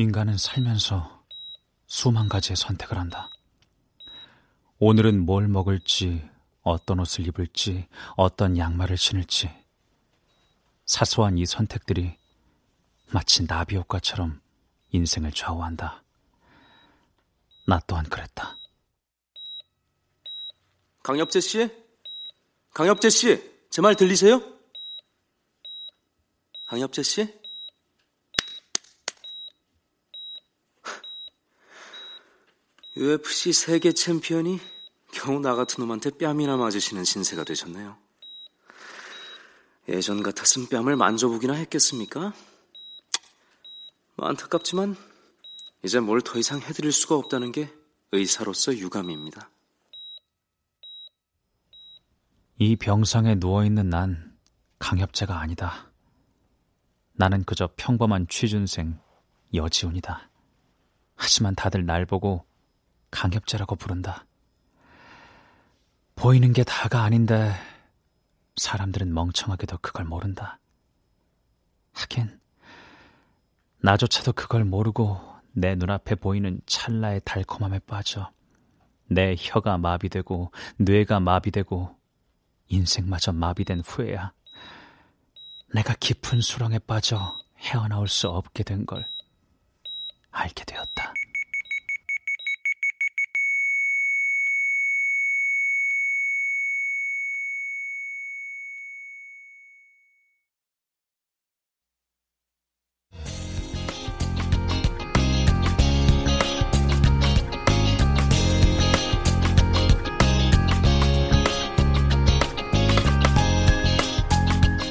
인간은 살면서 수만 가지의 선택을 한다. 오늘은 뭘 먹을지, 어떤 옷을 입을지, 어떤 양말을 신을지. 사소한 이 선택들이 마치 나비 효과처럼 인생을 좌우한다. 나 또한 그랬다. 강엽재 씨? 강엽재 씨, 제 말 들리세요? 강엽재 씨? UFC 세계 챔피언이 겨우 나 같은 놈한테 뺨이나 맞으시는 신세가 되셨네요. 예전 같았으면 뺨을 만져보기나 했겠습니까? 뭐 안타깝지만 이제 뭘 더 이상 해드릴 수가 없다는 게 의사로서 유감입니다. 이 병상에 누워있는 난 강협재가 아니다. 나는 그저 평범한 취준생 여지훈이다. 하지만 다들 날 보고 강협재라고 부른다. 보이는 게 다가 아닌데 사람들은 멍청하게도 그걸 모른다. 하긴 나조차도 그걸 모르고 내 눈앞에 보이는 찰나의 달콤함에 빠져 내 혀가 마비되고 뇌가 마비되고 인생마저 마비된 후에야 내가 깊은 수렁에 빠져 헤어나올 수 없게 된 걸 알게 되었다.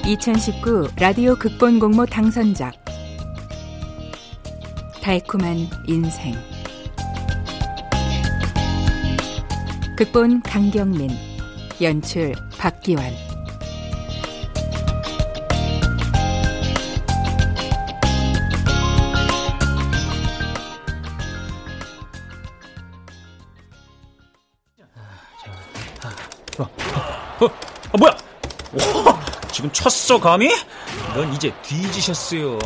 2019 라디오 극본 공모 당선작 달콤한 인생 극본 강경민 연출 박기환 어, 어, 어, 뭐야? 지금 쳤어 감히? 넌 이제 뒤지셨어요.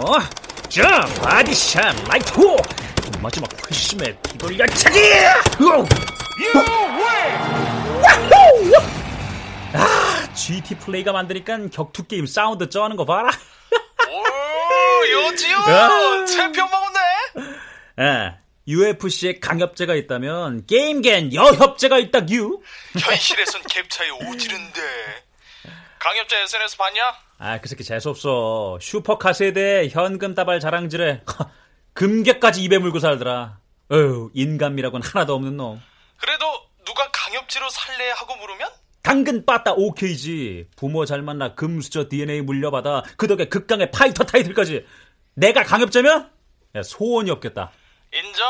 자, body shot 라이트 훅! 마지막 회심의 비돌려차기! 아, GT 플레이가 만드니까 격투 게임 사운드 쩌는 거 봐라. 오, 여지훈. 챔피언 먹었네. 예. UFC에 강협제가 있다면 게임겐 여협제가 있다규. 현실에선 갭 차이 오지른데. 강협재 SNS 봤냐? 아, 그 새끼 재수없어. 슈퍼카 세대 현금 따발 자랑질에 금괴까지 입에 물고 살더라. 어휴, 인간미라고는 하나도 없는 놈. 그래도 누가 강협지로 살래 하고 물으면? 당근 빠따 오케이지. 부모 잘 만나 금수저 DNA 물려받아 그 덕에 극강의 파이터 타이틀까지. 내가 강협자면 야, 소원이 없겠다. 인정.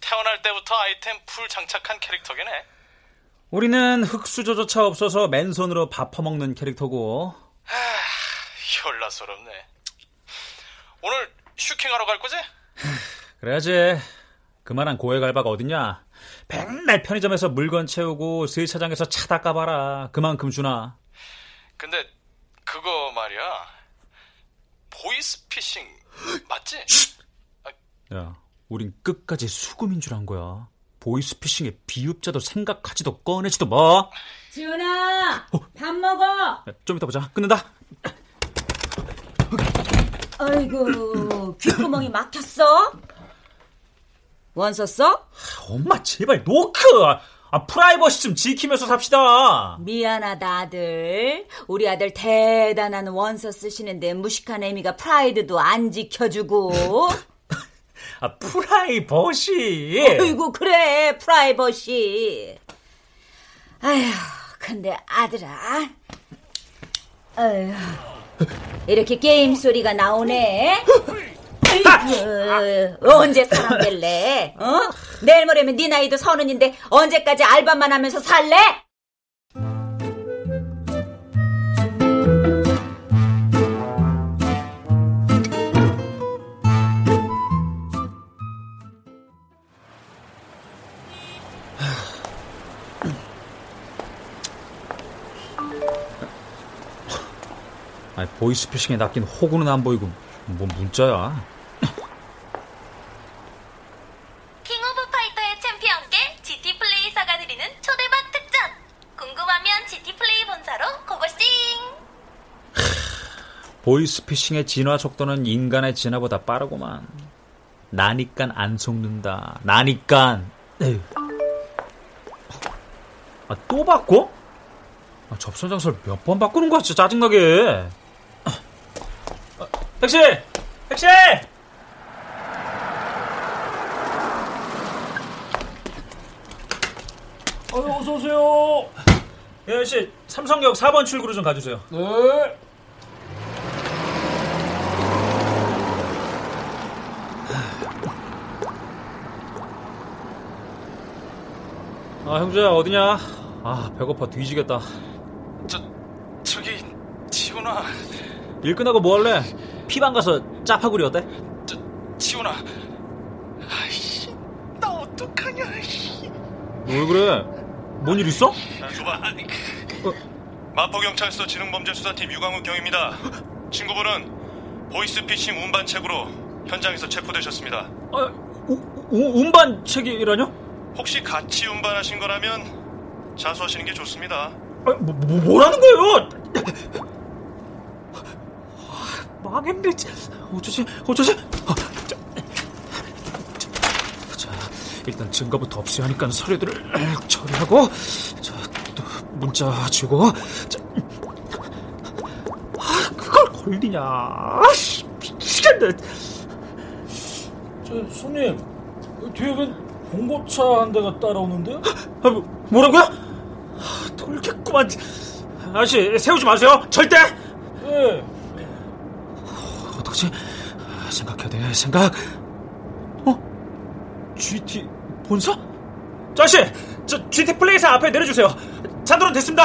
태어날 때부터 아이템 full 장착한 캐릭터긴 해. 우리는 흙수저조차 없어서 맨손으로 밥 퍼먹는 캐릭터고. 하, 현타스럽네. 오늘 슈킹하러 갈 거지? 그래야지. 그만한 고액 알바가 어딨냐? 맨날 편의점에서 물건 채우고 세차장에서 차 닦아봐라. 그만큼 주나. 근데 그거 말이야. 보이스피싱 맞지? 야, 우린 끝까지 수금인 줄 안 거야. 보이스피싱의 비읍자도 생각하지도 꺼내지도 마. 지훈아, 어. 밥 먹어. 야, 좀 이따 보자. 끊는다. 아이고, 귓구멍이 막혔어? 원서 써? 엄마 제발 노크. 아, 프라이버시 좀 지키면서 삽시다. 미안하다, 아들. 우리 아들 대단한 원서 쓰시는데 무식한 애미가 프라이드도 안 지켜주고. 아, 프라이버시. 어이구, 그래, 프라이버시. 아휴, 근데 아들아. 아휴, 이렇게 게임 소리가 나오네. 아이고, 언제 사람 될래? 어? 내일 모레면 네 나이도 서른인데 언제까지 알바만 하면서 살래? 보이스피싱에 낚인 호구는 안 보이고 뭐 문자야. King of Fighter의 챔피언께 GT 플레이사가 드리는 초대박 특전. 궁금하면 GT 플레이 본사로 고고싱! 보이스피싱의 진화 속도는 인간의 진화보다 빠르고만 나니깐 안 속는다. 나니깐! 아, 또 바꿔? 아, 접선 장소를 몇 번 바꾸는 거야 진짜 짜증나게. 아, 택시! 택시! 어유 어서 오세요. 예, 씨, 삼성역 4번 출구로 좀 가주세요. 네. 아, 형제야, 어디냐? 아, 배고파 뒤지겠다. 저 저기 지훈아, 일 끝나고 뭐 할래? 피방 가서 짜파구리 어때? 저 지훈아. 아이씨, 나 어떡하냐. 씨. 왜 그래? 뭔 일 있어? 수바. 마포경찰서 지능범죄수사팀 유광욱 경입니다. 친구분은 보이스피싱 운반책으로 현장에서 체포되셨습니다. 아, 우, 우, 운반책이라뇨? 혹시 같이 운반하신 거라면 자수하시는 게 좋습니다. 아, 뭐, 뭐, 뭐라는 거예요? 아, 망했네. 어쩌지? 어쩌지? 아, 자, 자, 일단 증거부터 없애야 하니까 서류들을 처리하고, 자, 또 문자 주고, 자, 아, 그걸 걸리냐? 씨, 미치겠네. 저 손님 뒤에 웬 봉고차 한 대가 따라오는데요? 아, 뭐, 뭐라고요? 아, 돌겠구만. 아저씨, 세우지 마세요. 절대! 네. 어떡하지? 돼, 생각. 어? GT 본사? 자씨, 저 GT 플레이사 앞에 내려주세요. 잔도는 됐습니다.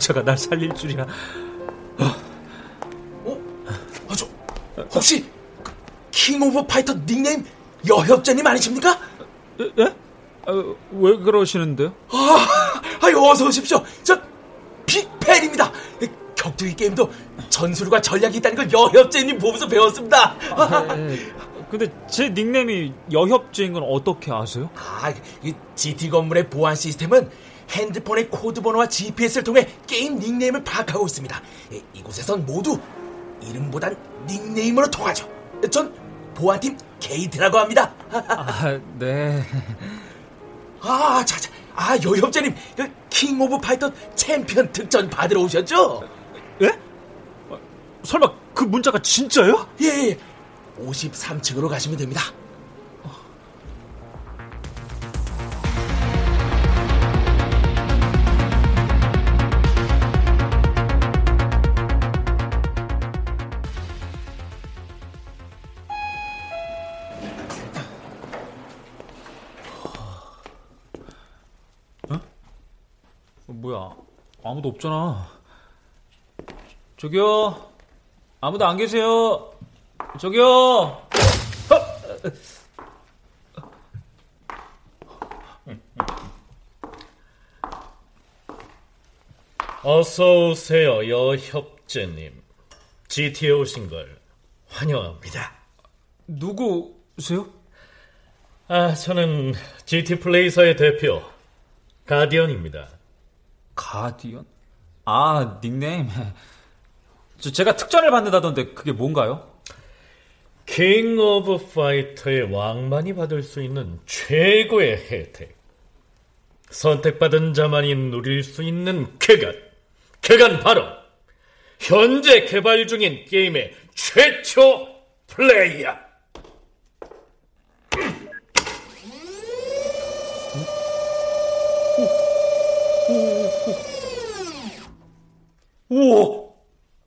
문자가 날 살릴 줄이야. 아, 저, 혹시 그 King of Fighter 닉네임 여협자님 아니십니까? 예? 예? 아, 왜 그러시는데요? 아, 아유, 어서 오십시오. 저 big fan입니다. 격투기 게임도 전술과 전략이 있다는 걸 여협자님 보면서 배웠습니다. 예, 근데 제 닉네임이 여협자인 건 어떻게 아세요? 아, 이 GT 건물의 보안 시스템은 핸드폰의 코드 번호와 GPS를 통해 게임 닉네임을 파악하고 있습니다. 이- 이곳에선 모두 이름보단 닉네임으로 통하죠. 전 보안팀 게이트라고 합니다. 아, 네. 아, 자, 자, 아, 여협자님, 그 King of Fighter 챔피언 특전 받으러 오셨죠? 예? 아, 설마 그 문자가 진짜요? 예, 예. 53층으로 가시면 됩니다. 아무도 없잖아. 저기요. 아무도 안 계세요. 저기요. 어서 오세요, 여협재님. GT에 오신 걸 환영합니다. 누구세요? 아, 저는 GT 플레이서의 대표 가디언입니다. 가디언? 아, 닉네임. 저 제가 특전을 받는다던데 그게 뭔가요? King of Fighter의 왕만이 받을 수 있는 최고의 혜택. 선택받은 자만이 누릴 수 있는 그것. 그건 바로 현재 개발 중인 게임의 최초 플레이어. 우와!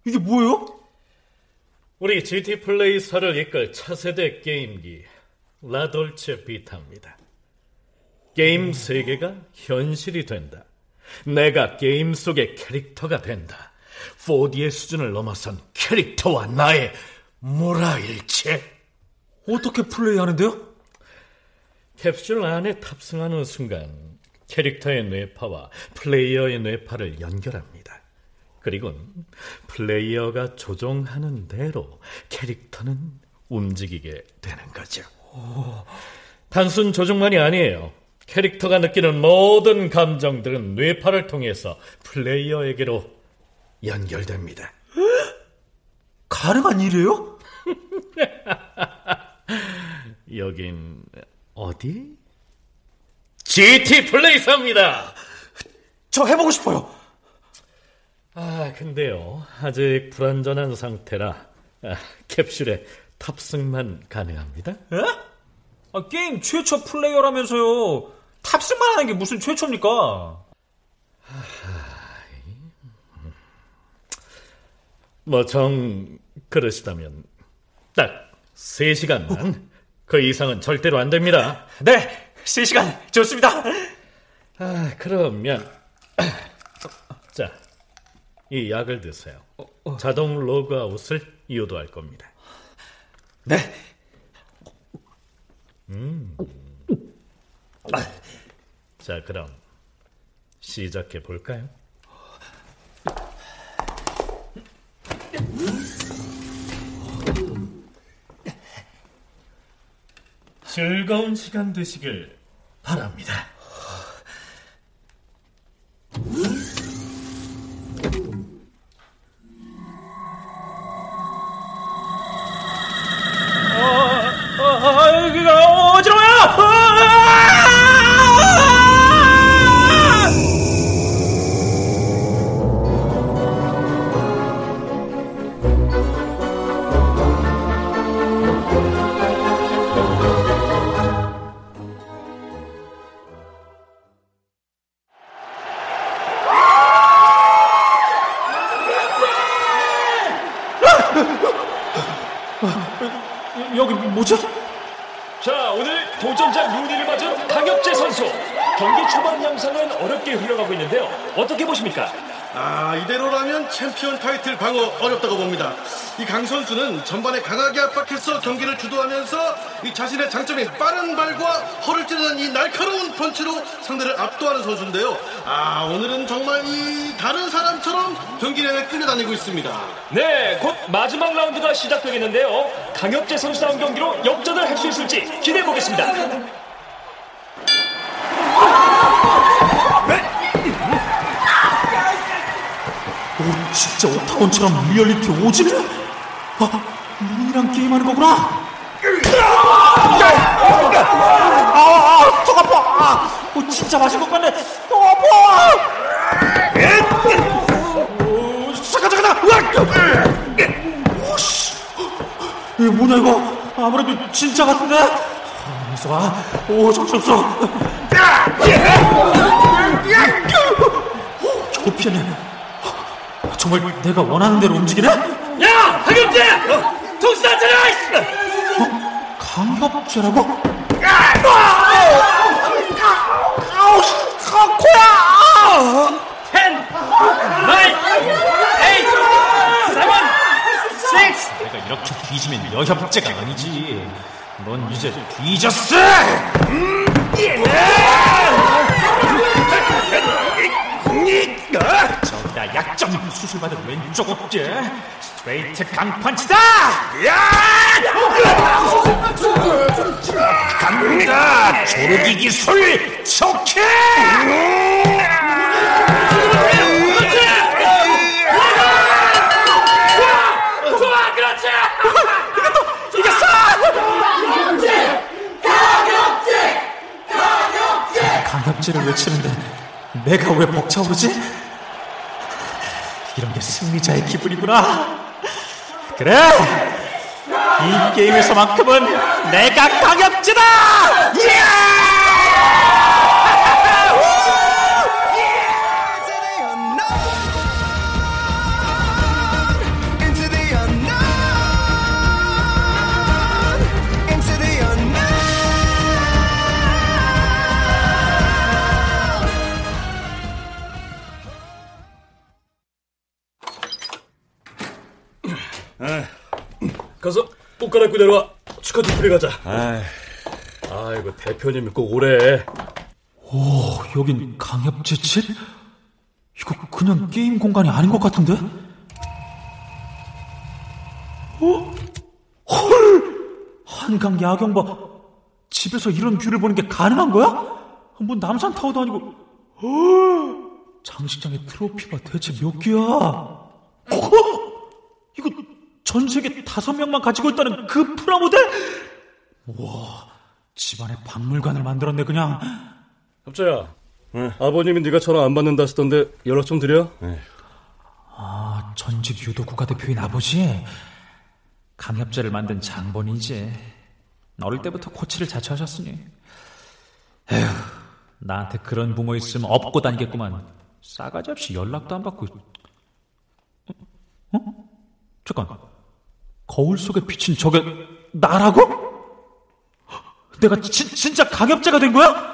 이게 뭐예요? 우리 GT 플레이사를 이끌 차세대 게임기 라돌체 비타입니다. 게임 세계가 현실이 된다. 내가 게임 속의 캐릭터가 된다. 4D의 수준을 넘어선 캐릭터와 나의 뭐라 일체? 어떻게 플레이하는데요? 캡슐 안에 탑승하는 순간 캐릭터의 뇌파와 플레이어의 뇌파를 연결합니다. 그리고 플레이어가 조종하는 대로 캐릭터는 움직이게 되는 거죠. 단순 조종만이 아니에요. 캐릭터가 느끼는 모든 감정들은 뇌파를 통해서 플레이어에게로 연결됩니다. 가능한 일이에요? 여긴 어디? GT 플레이사입니다. 저 해보고 싶어요. 아, 근데요. 아직 불완전한 상태라 아, 캡슐에 탑승만 가능합니다. 에? 아, 게임 최초 플레이어라면서요. 탑승만 하는 게 무슨 최초입니까? 뭐정 그러시다면 딱 3시간만 그 이상은 절대로 안 됩니다. 네, 3시간 좋습니다. 아, 그러면 자, 이 약을 드세요. 자동 로그아웃을 유도할 겁니다. 네. 음. 자, 그럼 시작해 볼까요? 즐거운 시간 되시길 바랍니다. 여기 뭐죠? 자, 오늘 도전자 루니를 맞은 강혁재 선수. 경기 초반 양상은 어렵게 흘러가고 있는데요. 어떻게 보십니까? 아, 이대로라면 챔피언 타이틀 방어 어렵다고 봅니다. 이 강 선수는 전반에 강하게 압박해서 경기를 주도하면서 이 자신의 장점인 빠른 발과 허를 찌르는 이 날카로운 펀치로 상대를 압도하는 선수인데요. 아, 오늘은 정말 이 다른 사람처럼 경기 내내 끌려다니고 있습니다. 네, 곧 마지막 라운드가 시작되겠는데요. 강혁재 선수다운 경기로 역전을 할 수 있을지 기대해 보겠습니다. 진짜 오타곤처럼 리얼리티 오지네? 아, 룬이랑 게임하는 거구나? 아, 아, 턱 아파! 아, 오, 진짜 맞은 것 같네! 턱 아파! 오, 잠깐, 잠깐! 오씨! 이게 뭐냐, 이거? 아무래도 진짜 같은데? 아, 있어봐. 오, 정신 없어. 오, 겨우 피했네. 정말 내가 원하는 대로 움직이네? 야, 강혁재! 정신 안 차려! 어? 강갑제라고? 코야! 10, 9, 8, 7, 6, 내가 이렇게 뒤지면 여협제가 아니지. 넌 이제 뒤졌어! 저기다 약점 수술받은 왼쪽 어깨 스트레이트 강펀치다! 간다! 조르기 기술 그렇지! 강압제를 외치는데 내가 왜 벅차오르지? 이런 게 승리자의 기분이구나. 그래! 이 게임에서만큼은 내가 강압제다! 가서 옷 갈아입고 내려와. 축하 집필에 가자. 아이고 대표님이 꼭 오래. 오, 여긴 강협제 집? 이거 그냥 게임 공간이 아닌 것 같은데? 어? 헐! 한강 야경봐. 집에서 이런 뷰를 보는 게 가능한 거야? 뭐 남산 타워도 아니고. 장식장에 트로피가 대체 몇 개야? 어? 전 세계 다섯 명만 가지고 있다는 그 프라모델? 와, 집안에 박물관을 만들었네 그냥. 협자야. 아버님이 네가 전화 안 받는다 하시던데 연락 좀 드려. 아, 전직 유도 국가대표인 아버지? 강협제를 만든 장본이지. 어릴 때부터 코치를 자처하셨으니. 에휴, 나한테 그런 부모 있으면 업고 다니겠구만. 싸가지 없이 연락도 안 받고. 어? 잠깐. 거울 속에 비친 저게 나라고? 내가 진, 진짜 강협제가 된 거야?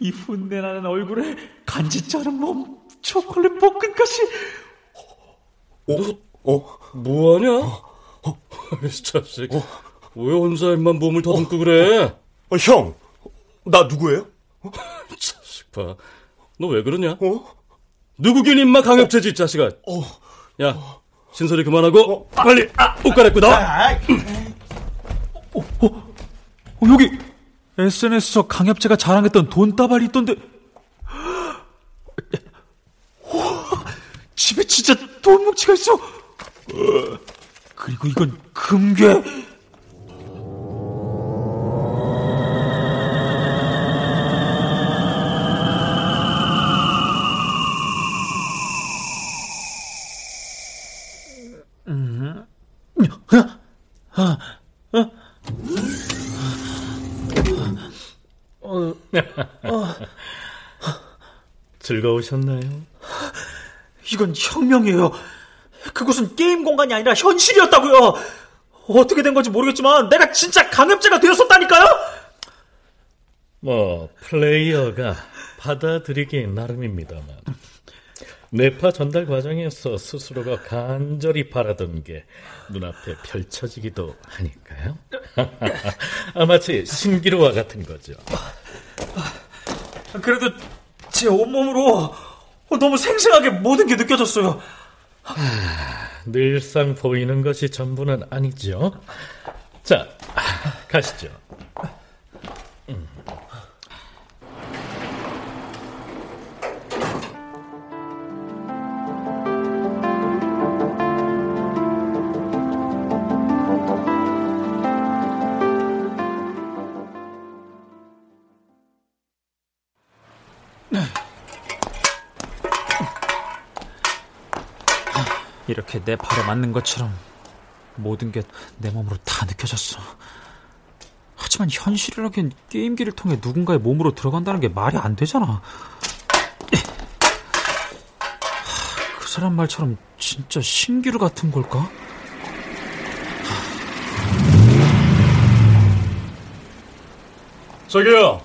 이 훈내나는 얼굴에 간지 자른 몸, 초콜릿 볶음까지. 어? 어? 뭐하냐? 어? 이 자식. 왜 혼자만 몸을 더듬고 그래? 어, 형, 나 누구예요? 자식 봐. 너 왜 그러냐? 누구긴 임마 강협제지, 이 자식아. 야, 신소리 그만하고 빨리 아, 옷 갈아입고 나와. 어, 어, 여기 SNS에서 강협제가 자랑했던 돈다발이 있던데. 우와, 집에 진짜 돈 뭉치가 있어. 그리고 이건 금괴. 즐거우셨나요? 이건 혁명이에요. 그곳은 게임 공간이 아니라 현실이었다고요. 어떻게 된 건지 모르겠지만 내가 진짜 강협제가 되었었다니까요. 뭐 플레이어가 받아들이기 나름입니다만 뇌파 전달 과정에서 스스로가 간절히 바라던 게 눈앞에 펼쳐지기도 하니까요. 아, 마치 신기루와 같은 거죠. 그래도 제 온몸으로 너무 생생하게 모든 게 느껴졌어요. 하, 늘상 보이는 것이 전부는 아니죠. 자, 가시죠. 이렇게 내 발에 맞는 것처럼 모든 게 내 몸으로 다 느껴졌어. 하지만 현실이라기엔 게임기를 통해 누군가의 몸으로 들어간다는 게 말이 안 되잖아. 그 사람 말처럼 진짜 신기루 같은 걸까? 저기요,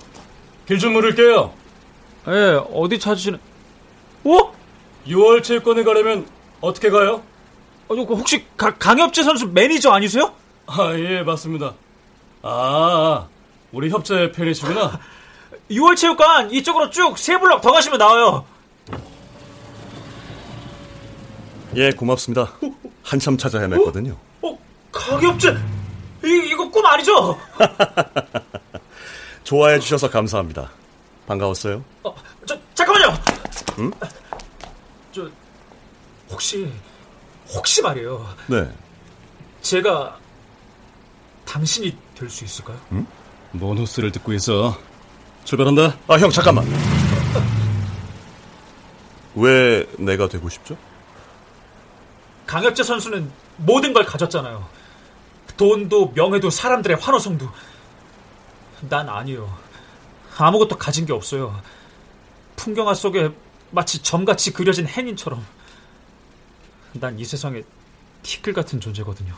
길 좀 물을게요. 예, 어디 찾으시는? 어? 6월 체육관에 가려면 어떻게 가요? 어, 혹시 가, 강협재 선수 매니저 아니세요? 아, 예, 맞습니다. 아, 우리 협자의 팬이시구나. 6월 체육관 이쪽으로 쭉 세 블럭 더 가시면 나와요. 예, 고맙습니다. 한참 찾아 헤맸거든요. 어, 어 강협재 이, 이거 꿈 아니죠? 좋아해 주셔서 감사합니다. 반가웠어요. 어, 저 잠깐만요. 응? 저 혹시 혹시 말이에요. 네. 제가 당신이 될 수 있을까요? 응? 뭔 호스를 듣고 있어? 출발한다. 아, 형 잠깐만. 왜 내가 되고 싶죠? 강협재 선수는 모든 걸 가졌잖아요. 돈도 명예도 사람들의 환호성도. 난 아니요. 아무것도 가진 게 없어요. 풍경화 속에 마치 점같이 그려진 행인처럼. 난 이 세상에 티끌 같은 존재거든요.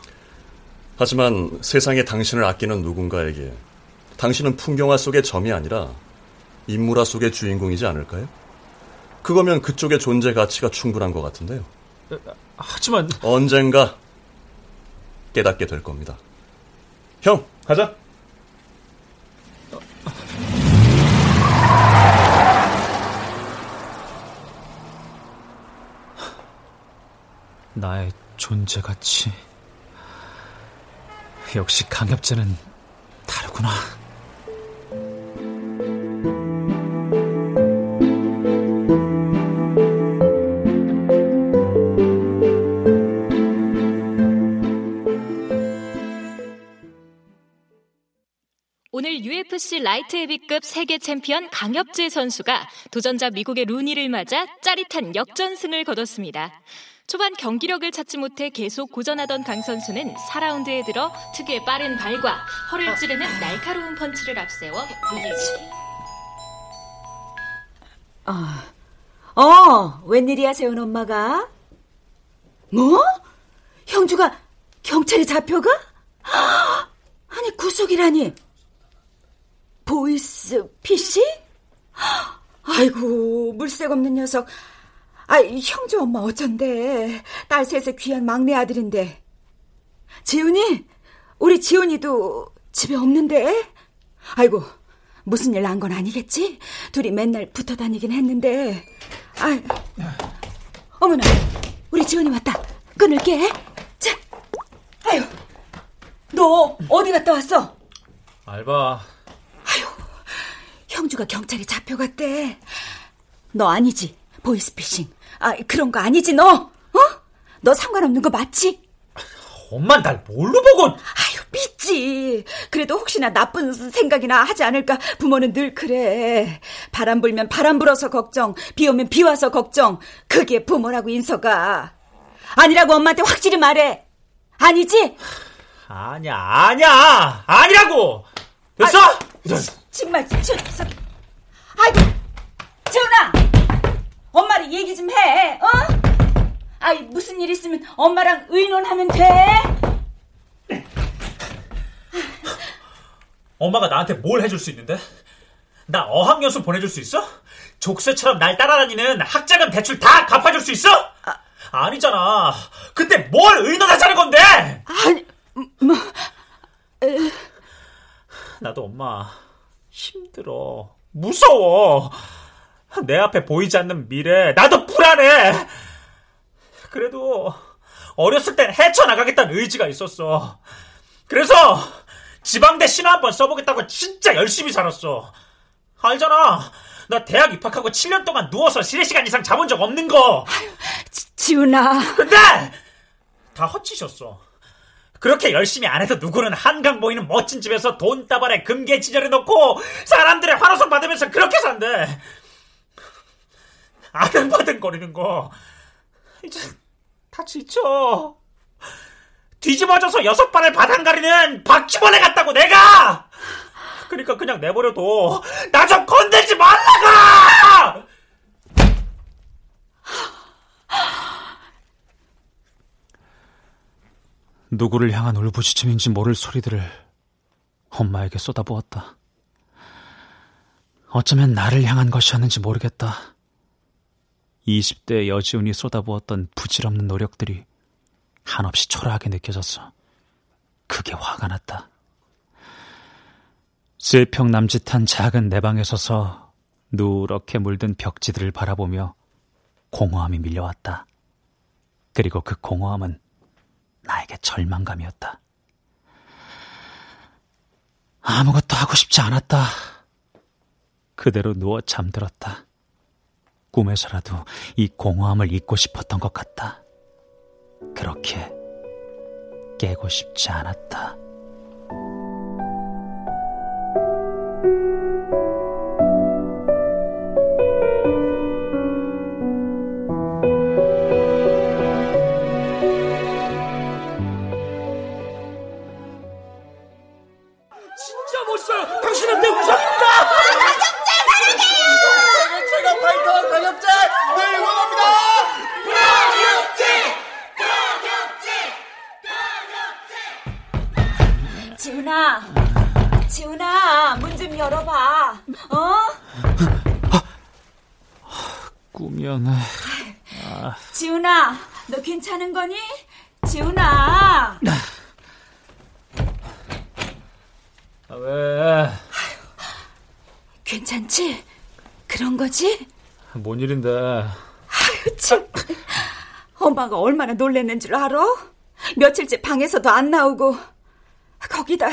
하지만 세상에 당신을 아끼는 누군가에게 당신은 풍경화 속의 점이 아니라 인물화 속의 주인공이지 않을까요? 그거면 그쪽의 존재 가치가 충분한 것 같은데요. 하지만 언젠가 깨닫게 될 겁니다. 형, 가자. 나의 존재 가치. 역시 강협제는 다르구나. 오늘 UFC 라이트 헤비급 세계 챔피언 강협재 선수가 도전자 미국의 루니를 맞아 짜릿한 역전승을 거뒀습니다. 초반 경기력을 찾지 못해 계속 고전하던 강 선수는 4라운드에 들어 특유의 빠른 발과 허를 찌르는 날카로운 펀치를 앞세워 루니를 아, 어, 웬일이야, 세훈 엄마가? 뭐? 형주가 경찰에 잡혀가? 아니, 구속이라니. 보이스 피싱? 아이고, 물색 없는 녀석. 아, 형주 엄마 어쩐데. 딸 셋의 귀한 막내 아들인데. 지훈이? 우리 지훈이도 집에 없는데? 아이고, 무슨 일 난 건 아니겠지? 둘이 맨날 붙어 다니긴 했는데. 아, 어머나, 우리 지훈이 왔다. 끊을게. 자, 아유, 너 어디 갔다 왔어? 알바. 아유, 형주가 경찰에 잡혀갔대. 너 아니지? 보이스피싱. 아, 그런 거 아니지, 너? 어? 너 상관없는 거 맞지? 엄만 날 뭘로 보고? 아유, 믿지. 그래도 혹시나 나쁜 생각이나 하지 않을까 부모는 늘 그래. 바람 불면 바람 불어서 걱정, 비 오면 비 와서 걱정. 그게 부모라고 인서가. 아니라고 엄마한테 확실히 말해. 아니지? 아니야, 아니야, 아니라고. 됐어? 아, 정말 저, 아이고, 재훈아, 엄마랑 얘기 좀 해. 어? 아이 무슨 일 있으면 엄마랑 의논하면 돼. 엄마가 나한테 뭘 해줄 수 있는데? 나 어학연수 보내줄 수 있어? 족쇄처럼 날 따라다니는 학자금 대출 다 갚아줄 수 있어? 아, 니잖아 그때 뭘 의논하자는 건데? 아니, 뭐... 에... 나도 엄마 힘들어. 무서워. 내 앞에 보이지 않는 미래. 나도 불안해. 그래도 어렸을 땐 헤쳐나가겠다는 의지가 있었어. 그래서 지방대 신화 한번 써보겠다고 진짜 열심히 살았어. 알잖아. 나 대학 입학하고 7년 동안 누워서 3시간 이상 자본 적 없는 거. 아유, 지, 지훈아. 근데 다 헛짓이었어. 그렇게 열심히 안 해도 누구는 한강 보이는 멋진 집에서 돈 따발에 금괴 지절해 놓고 사람들의 환호성 받으면서 그렇게 산대. 아등바등 거리는 거 이제 다 지쳐. 뒤집어져서 여섯 발을 바닥 가리는 바퀴벌레 같다고 내가. 그러니까 그냥 내버려둬. 나 좀 건들지 말라가. 누구를 향한 울부짖음인지 모를 소리들을 엄마에게 쏟아부었다. 어쩌면 나를 향한 것이었는지 모르겠다. 20대 여지훈이 쏟아부었던 부질없는 노력들이 한없이 초라하게 느껴졌어. 그게 화가 났다. 쇠평 남짓한 작은 내 방에 서서 누렇게 물든 벽지들을 바라보며 공허함이 밀려왔다. 그리고 그 공허함은 나에게 절망감이었다. 아무것도 하고 싶지 않았다. 그대로 누워 잠들었다. 꿈에서라도 이 공허함을 잊고 싶었던 것 같다. 그렇게 깨고 싶지 않았다. 괜찮은 거니? 지훈아. 아, 왜? 괜찮지? 그런 거지? 뭔 일인데? 아유, 참. 엄마가 얼마나 놀랬는 줄 알아? 며칠째 방에서도 안 나오고. 거기다.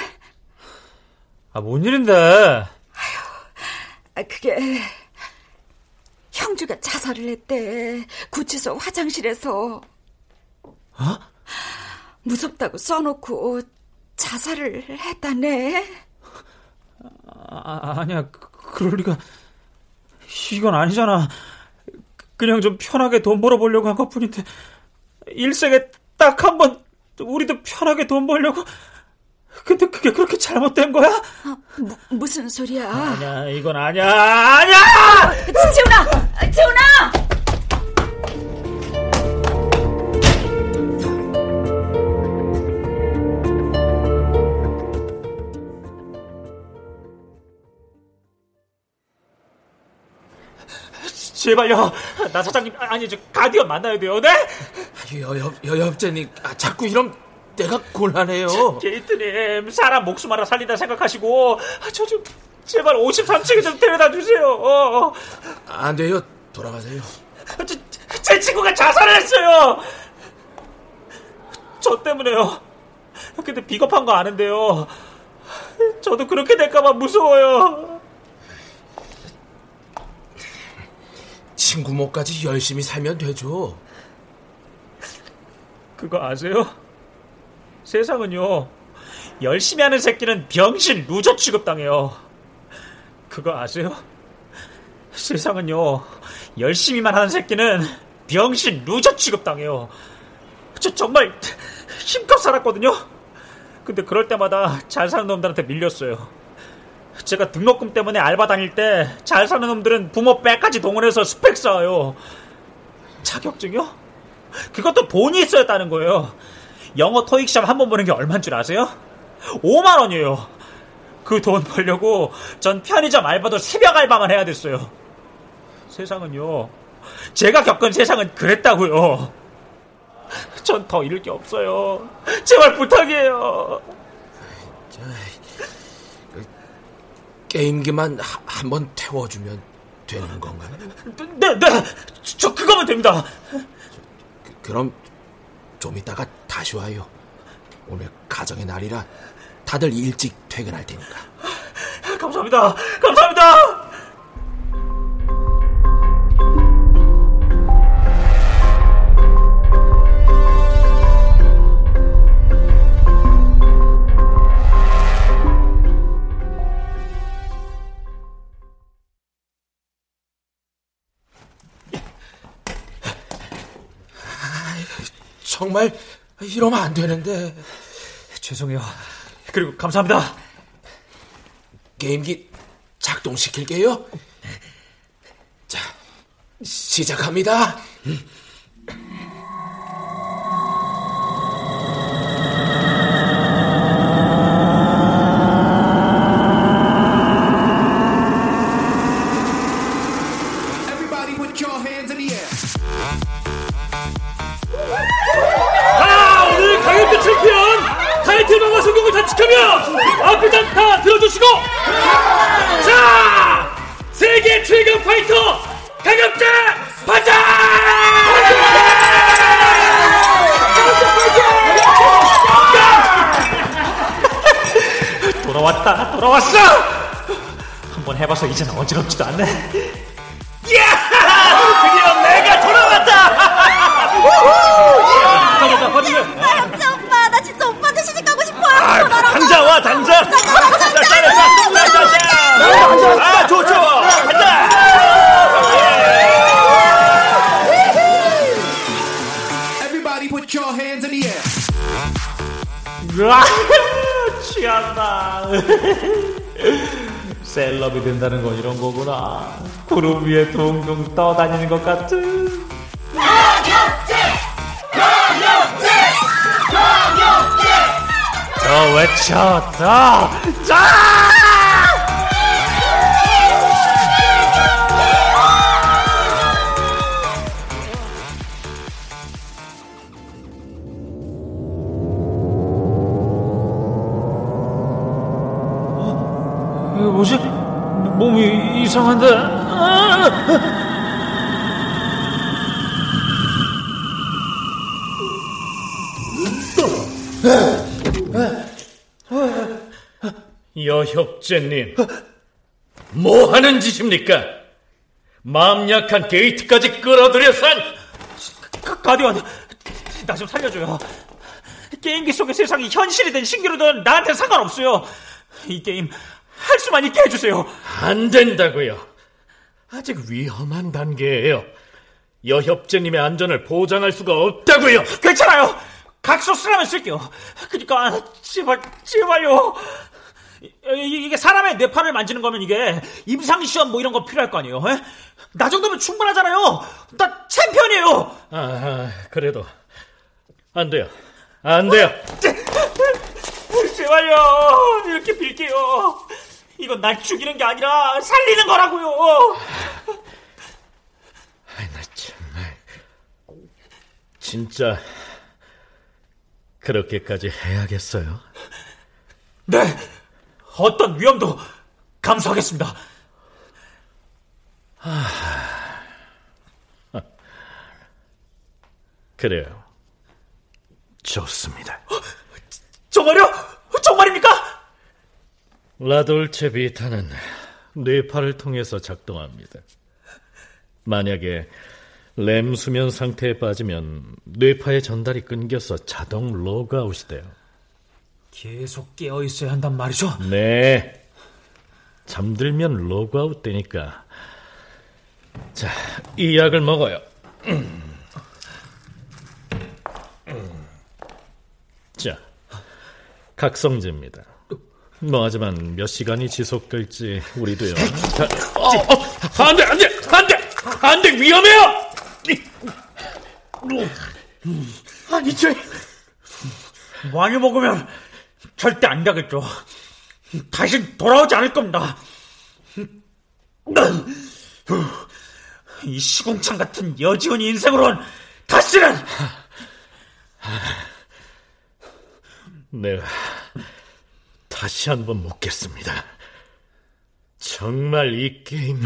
아, 뭔 일인데? 아유, 그게. 형주가 자살을 했대. 구치소 화장실에서. 어? 무섭다고 써놓고 자살을 했다네. 아, 아니야. 그, 그럴 리가. 이건 아니잖아. 그냥 좀 편하게 돈 벌어보려고 한 것 뿐인데. 일생에 딱 한 번, 우리도 편하게 돈 벌려고. 근데 그게 그렇게 잘못된 거야? 아, 무, 무슨 소리야? 아니야, 이건 아니야, 아니야! 지훈아! 지훈아! 제발요. 나 사장님 아니 저 가디언 만나야 돼요. 네? 여여 여여업자님 아, 자꾸 이런 내가 곤란해요. 게이트님 사람 목숨 하나 살리다 생각하시고 저좀 제발 53층에 좀 데려다 주세요. 어, 어. 안 돼요. 돌아가세요. 제, 제 친구가 자살을 했어요. 저 때문에요. 근데 비겁한 거 아는데요. 저도 그렇게 될까봐 무서워요. 친구 목까지 열심히 살면 되죠. 그거 아세요? 세상은요, 열심히 하는 새끼는 병신 loser 취급당해요. 그거 아세요? 세상은요, 열심히만 하는 새끼는 병신 loser 취급당해요. 저 정말 힘껏 살았거든요? 근데 그럴 때마다 잘 사는 놈들한테 밀렸어요. 제가 등록금 때문에 알바 다닐 때 잘 사는 놈들은 부모 빽까지 동원해서 스펙 쌓아요. 자격증이요? 그것도 돈이 있어야 따는 거예요. 영어 토익 시험 한 번 보는 게 얼마인 줄 아세요? 5만 원이에요. 그 돈 벌려고 전 편의점 알바도 새벽 알바만 해야 됐어요. 세상은요. 제가 겪은 세상은 그랬다고요. 전 더 잃을 게 없어요. 제발 부탁이에요. 저, 그, 게임기만 한 번 태워주면 되는 건가요? 네, 네. 저 그거면 됩니다. 그, 그럼 좀 이따가 다시 와요. 오늘 가정의 날이라 다들 일찍 퇴근할 테니까. 감사합니다. 감사합니다. 정말 이러면 안 되는데. 죄송해요. 그리고 감사합니다. 게임기 작동시킬게요. 자, 시작합니다. 아, 당장! 자, 자, 자, 자, 자, 자! 아, 좋죠! Everybody put your hands in the air. 으아, 취한다. 셀럽이 된다는 건 이런 거구나. 구름 위에 둥둥 떠다니는 것 같은. 더! 자! 이거 뭐지? 뭐, 몸이 이상한데. 여협제님, 뭐 하는 짓입니까? 마음 약한 게이트까지 끌어들여선 가디언, 나 좀 살려줘요. 게임기 속의 세상이 현실이 된 신기루든 나한테 상관없어요. 이 게임 할 수만 있게 해주세요. 안 된다고요. 아직 위험한 단계예요. 여협제님의 안전을 보장할 수가 없다고요. 괜찮아요. 각서 쓰라면 쓸게요. 그러니까 제발 제발요. 이게 사람의 뇌파를 만지는 거면 이게 임상시험 뭐 이런 거 필요할 거 아니에요. 에? 나 정도면 충분하잖아요. 나 챔피언이에요. 아, 그래도 안 돼요. 안 돼요. 제발요. 이렇게 빌게요. 이건 날 죽이는 게 아니라 살리는 거라고요. 아이, 나 정말 진짜 그렇게까지 해야겠어요? 네. 어떤 위험도 감수하겠습니다. 아, 그래요. 좋습니다. 정말요? 정말입니까? 라돌체 비타는 뇌파를 통해서 작동합니다. 만약에 렘수면 상태에 빠지면 뇌파의 전달이 끊겨서 자동 로그아웃이 돼요. 계속 깨어 있어야 한단 말이죠? 네. 잠들면 로그아웃 되니까. 자, 이 약을 먹어요. 자, 각성제입니다. 뭐 하지만 몇 시간이 지속될지 우리도요. 자, 어, 어, 안 돼, 안 돼, 안 돼, 안 돼, 위험해요. 아니, 저 많이 먹으면 절대 안 가겠죠. 다시 돌아오지 않을 겁니다. 이 시궁창 같은 여지훈 인생으론 다시는 내가 다시 한 번 묻겠습니다. 정말 이 게임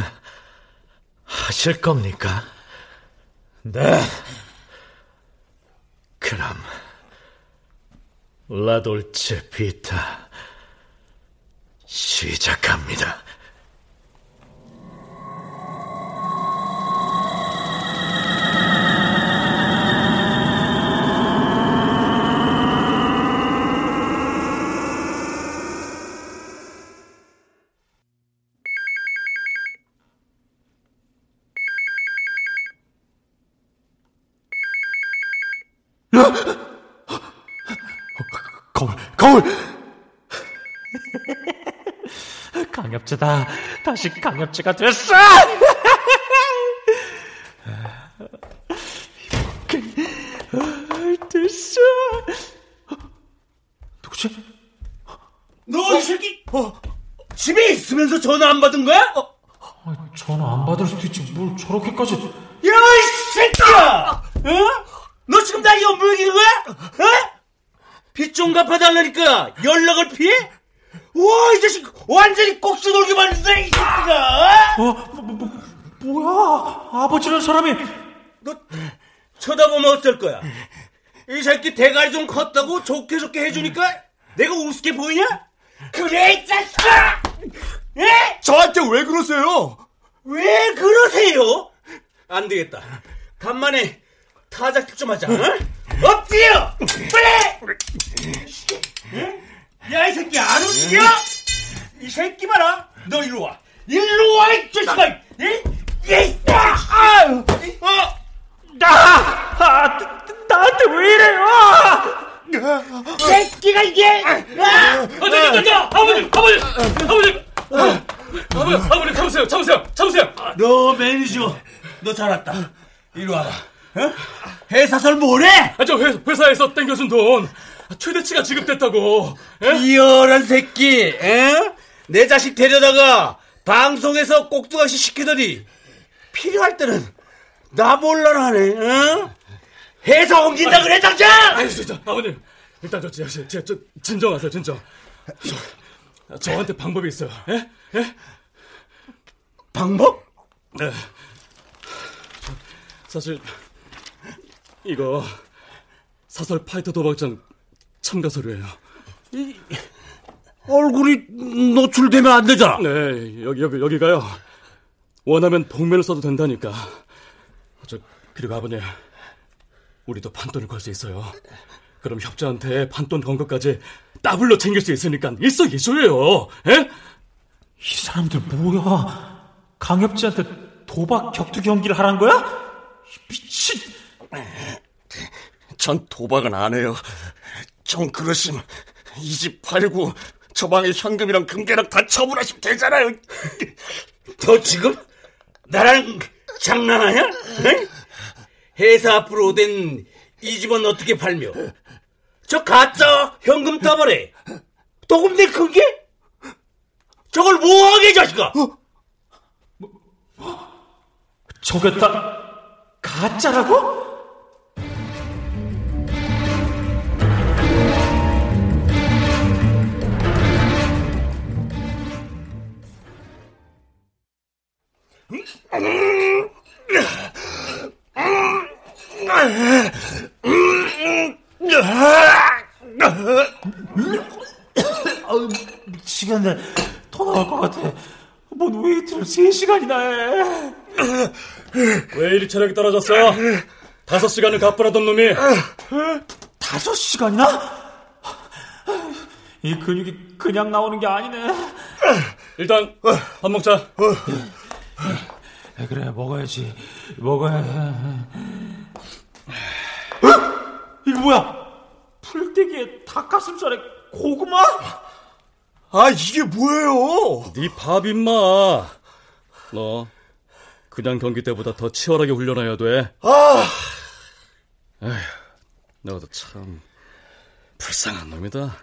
하실 겁니까? 네. 그럼 라돌체 비타 시작합니다. 강엽제다. 다시 강엽제가 됐어! 됐어. 누구지? 너 이 새끼! 어, 집에 있으면서 전화 안 받은 거야? 어. 전화 안 받을 수도 있지. 뭘 저렇게까지. 야, 이 새끼야! 어? 너 지금 나 연부 얘기는 거야? 어? 빚 좀 갚아달라니까 연락을 피해? 와, 이 자식 완전히 꼭지 놀게 만든다, 이 새끼가! 어? 뭐, 뭐, 뭐, 뭐야? 아버지란 사람이. 너 쳐다보면 어떨 거야? 이 새끼 대가리 좀 컸다고 좋게 좋게 해주니까 내가 우습게 보이냐? 그래, 이 자식아! 예? 저한테 왜 그러세요? 왜 그러세요? 안 되겠다. 간만에 타작질 좀 하자. 어? 엎드려! 빨리! 야, 이 새끼 안 움직여? 이 새끼 봐라. 너 이리 와. 일로 와, 이 자식아! 이, 이, 아! 어! 나! 아, 나한테 왜 이래요? 새끼가 이게! 아! 아버지, 아버지, 아버지, 아버지, 아버지, 아버지, 아버지, 참으세요, 참으세요, 참으세요. 너 매니저, 너 잘 왔다. 이리 와봐. 어? 회사설 뭐래? 아, 저 회, 회사에서 땡겨준 돈 최대치가 지급됐다고. 비열한 새끼, 에? 내 자식 데려다가 방송에서 꼭두각시 시키더니 필요할 때는 나 몰라라네. 어? 회사 옮긴다 그래 당장! 아니 진짜 아버님 일단 저, 저, 저, 저, 저 진정하세요 진정. 저, 저한테 방법이 있어요. 예? 예? 방법? 네. 사실 이거 사설 파이터 도박장 참가 서류예요. 이, 얼굴이 노출되면 안 되잖아. 네, 여기 여기 여기가요. 원하면 복면을 써도 된다니까. 저 그리고 아버님, 우리도 판돈을 걸 수 있어요. 그럼 협자한테 판돈 건 것까지 더블로 챙길 수 있으니까 일석이조예요. 에? 이 사람들 뭐야? 강협지한테 도박 격투 경기를 하란 거야? 미친. 전 도박은 안 해요. 전 그러시면 이 집 팔고 저 방에 현금이랑 금괴랑 다 처분하시면 되잖아요. 너 지금 나랑 장난하냐? 응? 회사 앞으로 오된 이 집은 어떻게 팔며? 저 가짜 현금 따발에 도금 내 금괴? 저걸 뭐하게 자식아? 저게 다 가짜라고? 아우, 미치겠네. 더 나올 것 같아. 뭔 웨이트를 3시간이나 해. 왜 이리 체력이 떨어졌어? 다섯 시간을 가뿐하던 놈이. 다섯 시간이나? 이 근육이 그냥 나오는 게 아니네. 일단 밥 먹자. 그래 먹어야지. 먹어야 해. 이거 뭐야? 풀떼기에 닭가슴살에 고구마? 아 이게 뭐예요? 네밥 임마. 너 그냥 경기 때보다 더 치열하게 훈련해야 돼. 아, 에휴, 너도 참 불쌍한 놈이다.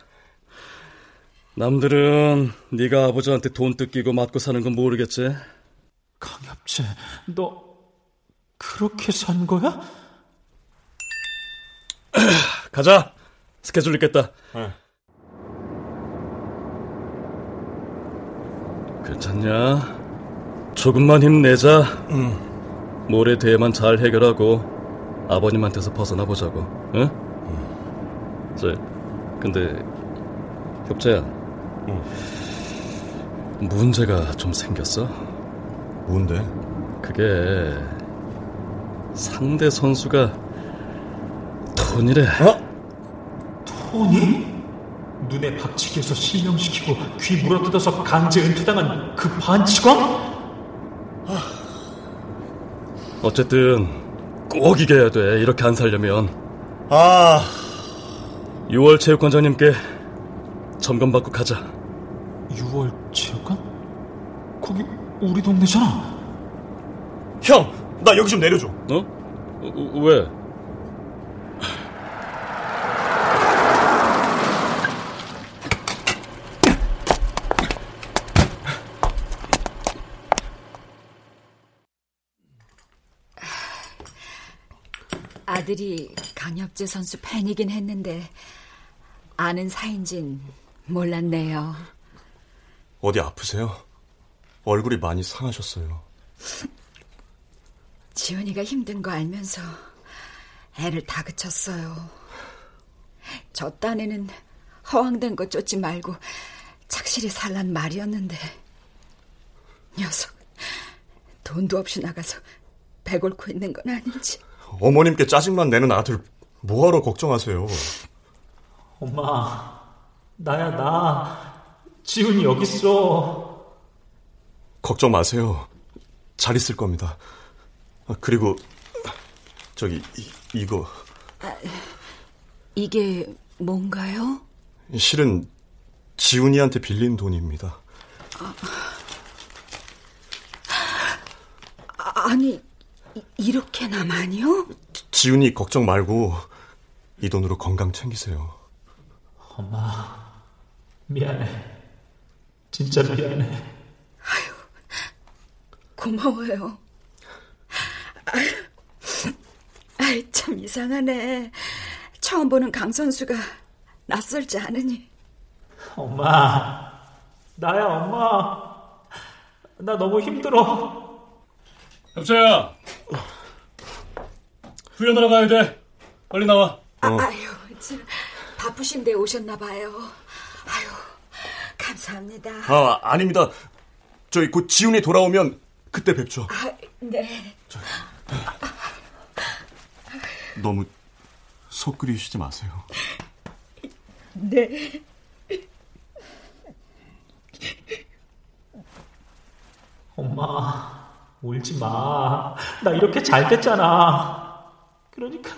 남들은 네가 아버지한테 돈 뜯기고 맞고 사는 건 모르겠지. 강엽재, 너 그렇게 산 거야? 가자. 스케줄 있겠다. 네. 괜찮냐? 조금만 힘내자. 모레 대회만 잘 해결하고 아버님한테서 벗어나 보자고. 응? 저 근데 협재야. 문제가 좀 생겼어. 뭔데? 그게 상대 선수가 톤이래. 토니? 눈에 박치기해서 실명시키고 귀 물어뜯어서 강제 은퇴당한 그 반치광? 어쨌든 꼭 이겨야 돼. 이렇게 안 살려면. 아, 6월 체육관장님께 점검 받고 가자. 6월 체육관? 거기 우리 동네잖아. 형, 나 여기 좀 내려줘. 어? 어, 왜? 아들이 강엽재 선수 팬이긴 했는데 아는 사이인진 몰랐네요. 어디 아프세요? 얼굴이 많이 상하셨어요. 지훈이가 힘든 거 알면서 애를 다그쳤어요. 저 딴에는 허황된 거 쫓지 말고 착실히 살란 말이었는데 녀석 돈도 없이 나가서 배골고 있는 건 아닌지 어머님께 짜증만 내는 아들 뭐하러 걱정하세요? 엄마, 나야 나. 지훈이 여기 있어. 걱정 마세요. 잘 있을 겁니다. 아, 그리고 저기 이, 이거 아, 이게 뭔가요? 실은 지훈이한테 빌린 돈입니다. 아, 아니 이- 이렇게나 많이요? 지훈이 걱정 말고 이 돈으로 건강 챙기세요. 엄마, 미안해. 진짜 미안해. 고마워요. 아유, 참 이상하네. 처음 보는 강 선수가 낯설지 않으니. 엄마, 나야 엄마. 나 너무 힘들어. 협자야. 훈련하러 가야 돼. 빨리 나와. 아, 아유, 참 바쁘신데 오셨나 봐요. 아유, 감사합니다. 아, 아닙니다. 저희 곧 지훈이 돌아오면 그때 뵙죠. 아, 네. 너무 속 끓이시지 마세요. 네. 엄마, 울지 마. 나 이렇게 잘 됐잖아. 그러니까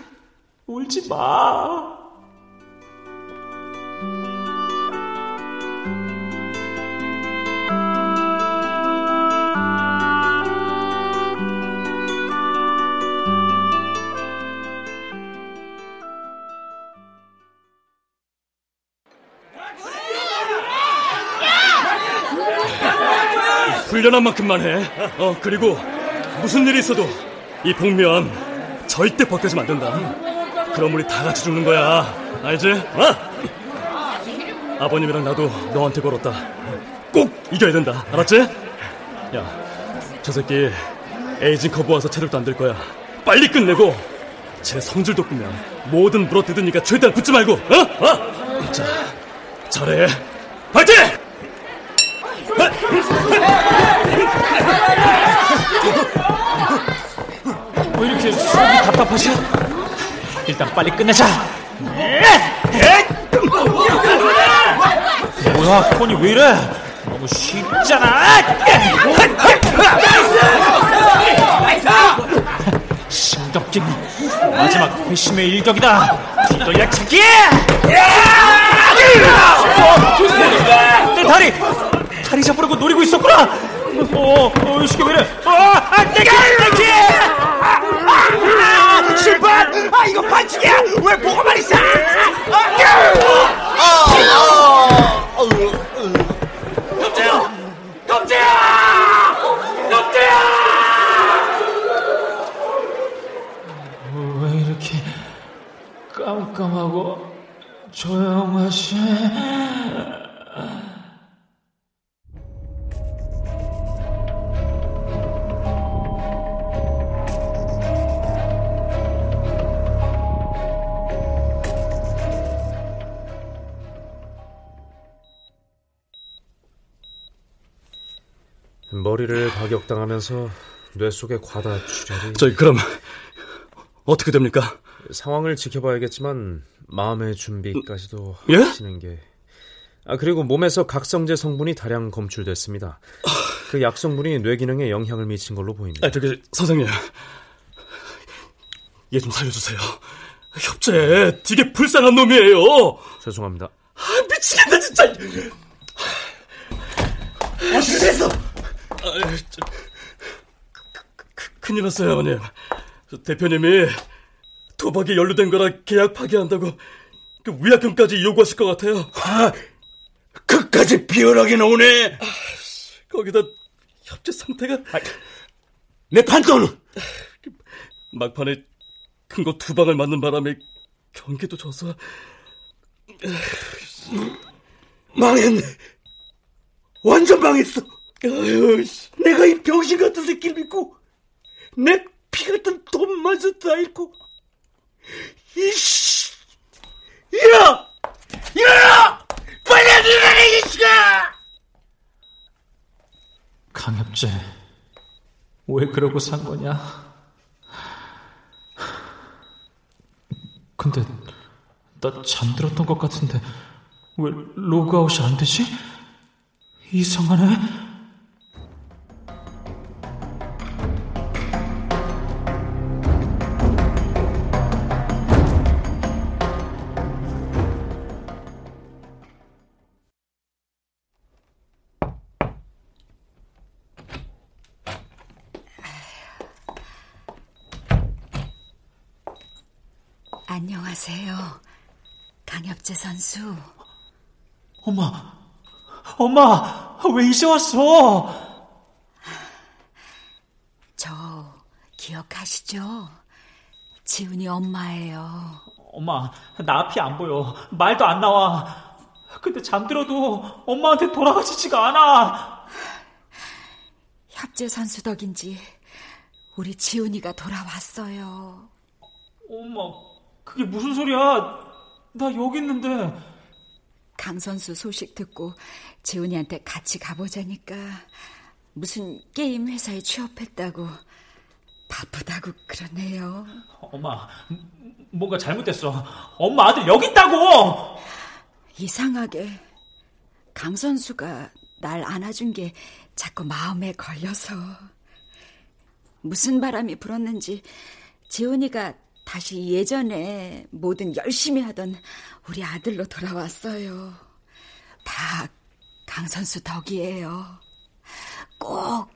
울지 마. 훈련한 만큼만 해. 어, 그리고 무슨 일이 있어도 이 복면 절대 벗겨지면 안 된다. 그럼 우리 다 같이 죽는 거야. 알지? 어? 아버님이랑 나도 너한테 걸었다. 꼭 이겨야 된다. 알았지? 야, 저 새끼 에이징 커브 와서 체력도 안 될 거야. 빨리 끝내고 제 성질도 꾸면 뭐든 물어뜯으니까 최대한 붙지 말고. 어? 어? 자, 잘해. 파이팅! 왜 이렇게 속이 답답하지? 일단 빨리 끝내자. 뭐야, 폰이 왜 이래? 너무 쉽잖아. 신덕진 마지막 회심의 일격이다. 뒤돌려 차기! 내 다리! 다리 잡으려고 노리고 있었구나! 어, 어, 이게 왜 이래? 어, 아, 내가! 내가! 실판! 아 이거 반칙이야! 왜 보고만 있어! 깜짝이야! 깜짝이야! 깜짝이야! 왜 이렇게 깜깜하고 조용하지? 머리를 가격당하면서 뇌 속에 과다 출혈이 저희 그럼 어떻게 됩니까? 상황을 지켜봐야겠지만 마음의 준비까지도 예? 하시는 게 아, 그리고 몸에서 각성제 성분이 다량 검출됐습니다. 그 약 성분이 뇌 기능에 영향을 미친 걸로 보입니다. 아, 저기 선생님, 얘 좀 살려주세요. 협재 되게 불쌍한 놈이에요. 죄송합니다. 아, 미치겠다 진짜. 어떻게 됐어? 아, 저, 큰일 났어요, 아버님. 저 대표님이 도박에 연루된 거라 계약 파기한다고 그 위약금까지 요구하실 것 같아요. 아, 그까지 비열하게 나오네. 아, 거기다 협재 상태가 내 판돈 막판에 큰 거 두 방을 맞는 바람에 경기도 져서 망했네. 완전 망했어. 아유, 내가 이 병신 같은 새끼를 믿고 내 피 같은 돈 마저 다 잃고 이씨 일어나 일어나 빨리 일어나 이 씨가 강협재, 왜 그러고 산 거냐? 근데 나 잠들었던 것 같은데 왜 로그아웃이 안 되지? 이상하네. 안녕하세요. 강협재 선수. 엄마, 엄마, 왜 이제 왔어? 저 기억하시죠? 지훈이 엄마예요. 엄마, 나 앞이 안 보여. 말도 안 나와. 근데 잠들어도 엄마한테 돌아가지지가 않아. 협재 선수 덕인지 우리 지훈이가 돌아왔어요. 엄마, 그게 무슨 소리야? 나 여기 있는데. 강 선수 소식 듣고 지훈이한테 같이 가보자니까 무슨 게임 회사에 취업했다고 바쁘다고 그러네요. 엄마, 뭔가 잘못됐어. 엄마 아들 여기 있다고! 이상하게 강 선수가 날 안아준 게 자꾸 마음에 걸려서 무슨 바람이 불었는지 지훈이가 다시 예전에 뭐든 열심히 하던 우리 아들로 돌아왔어요. 다 강 선수 덕이에요. 꼭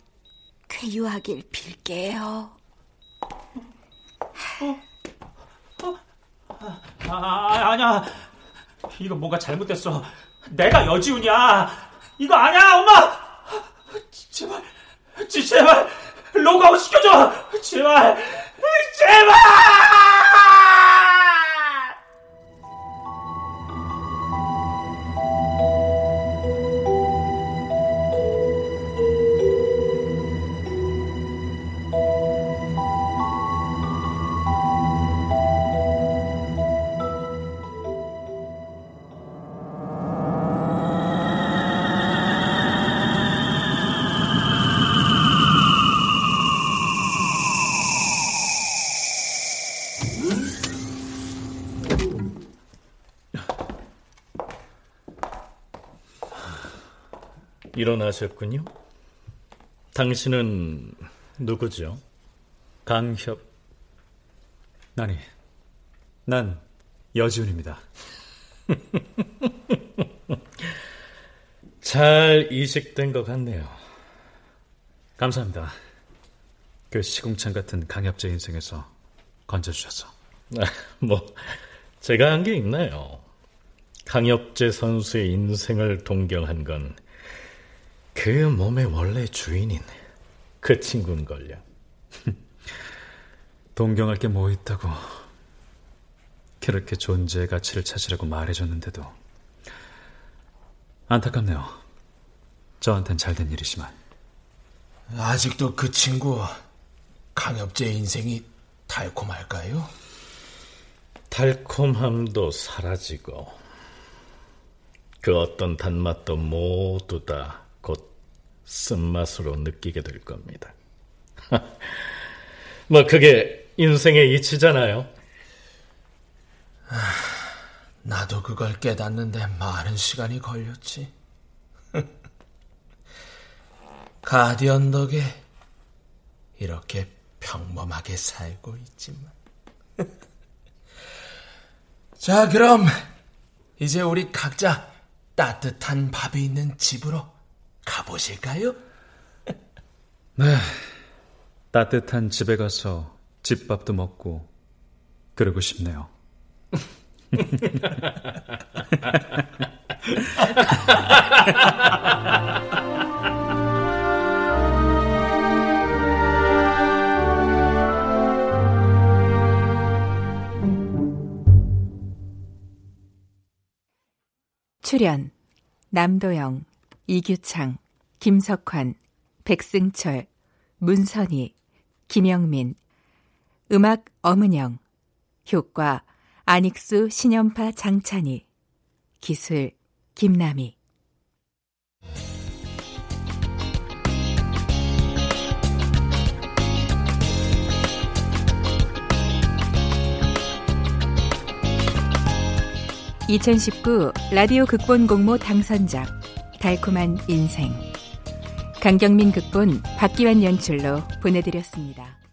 쾌유하길 빌게요. 어? 아, 아니야. 이거 뭔가 잘못됐어. 내가 여지훈이야. 이거 아니야, 엄마! 제발, 제발, 로그아웃 시켜줘! 제발, 제발! 일어나셨군요. 당신은 누구죠? 강협. 아니, 난 여지훈입니다. 잘 이식된 것 같네요. 감사합니다. 그 시궁창 같은 강협제 인생에서 건져주셔서. 아, 뭐, 제가 한 게 있나요? 강협재 선수의 인생을 동경한 건 그 몸의 원래 주인인 그 친구인걸요. 동경할 게 뭐 있다고. 그렇게 존재의 가치를 찾으려고 말해줬는데도. 안타깝네요. 저한텐 잘된 일이지만. 아직도 그 친구 강엽재 인생이 달콤할까요? 달콤함도 사라지고 그 어떤 단맛도 모두 다곧 쓴맛으로 느끼게 될 겁니다. 뭐 그게 인생의 이치잖아요. 나도 그걸 깨닫는데 많은 시간이 걸렸지. 가디언 덕에 이렇게 평범하게 살고 있지만. 자, 그럼 이제 우리 각자 따뜻한 밥이 있는 집으로 가보실까요? 네. 따뜻한 집에 가서 집밥도 먹고 그러고 싶네요. 출연 남도영, 이규창, 김석환, 백승철, 문선희, 김영민 음악 엄은영 효과 안익수 신연파 장찬희 기술 김남희. (2019) 라디오 극본 공모 당선작 달콤한 인생 강경민 극본 박기환 연출로 보내드렸습니다.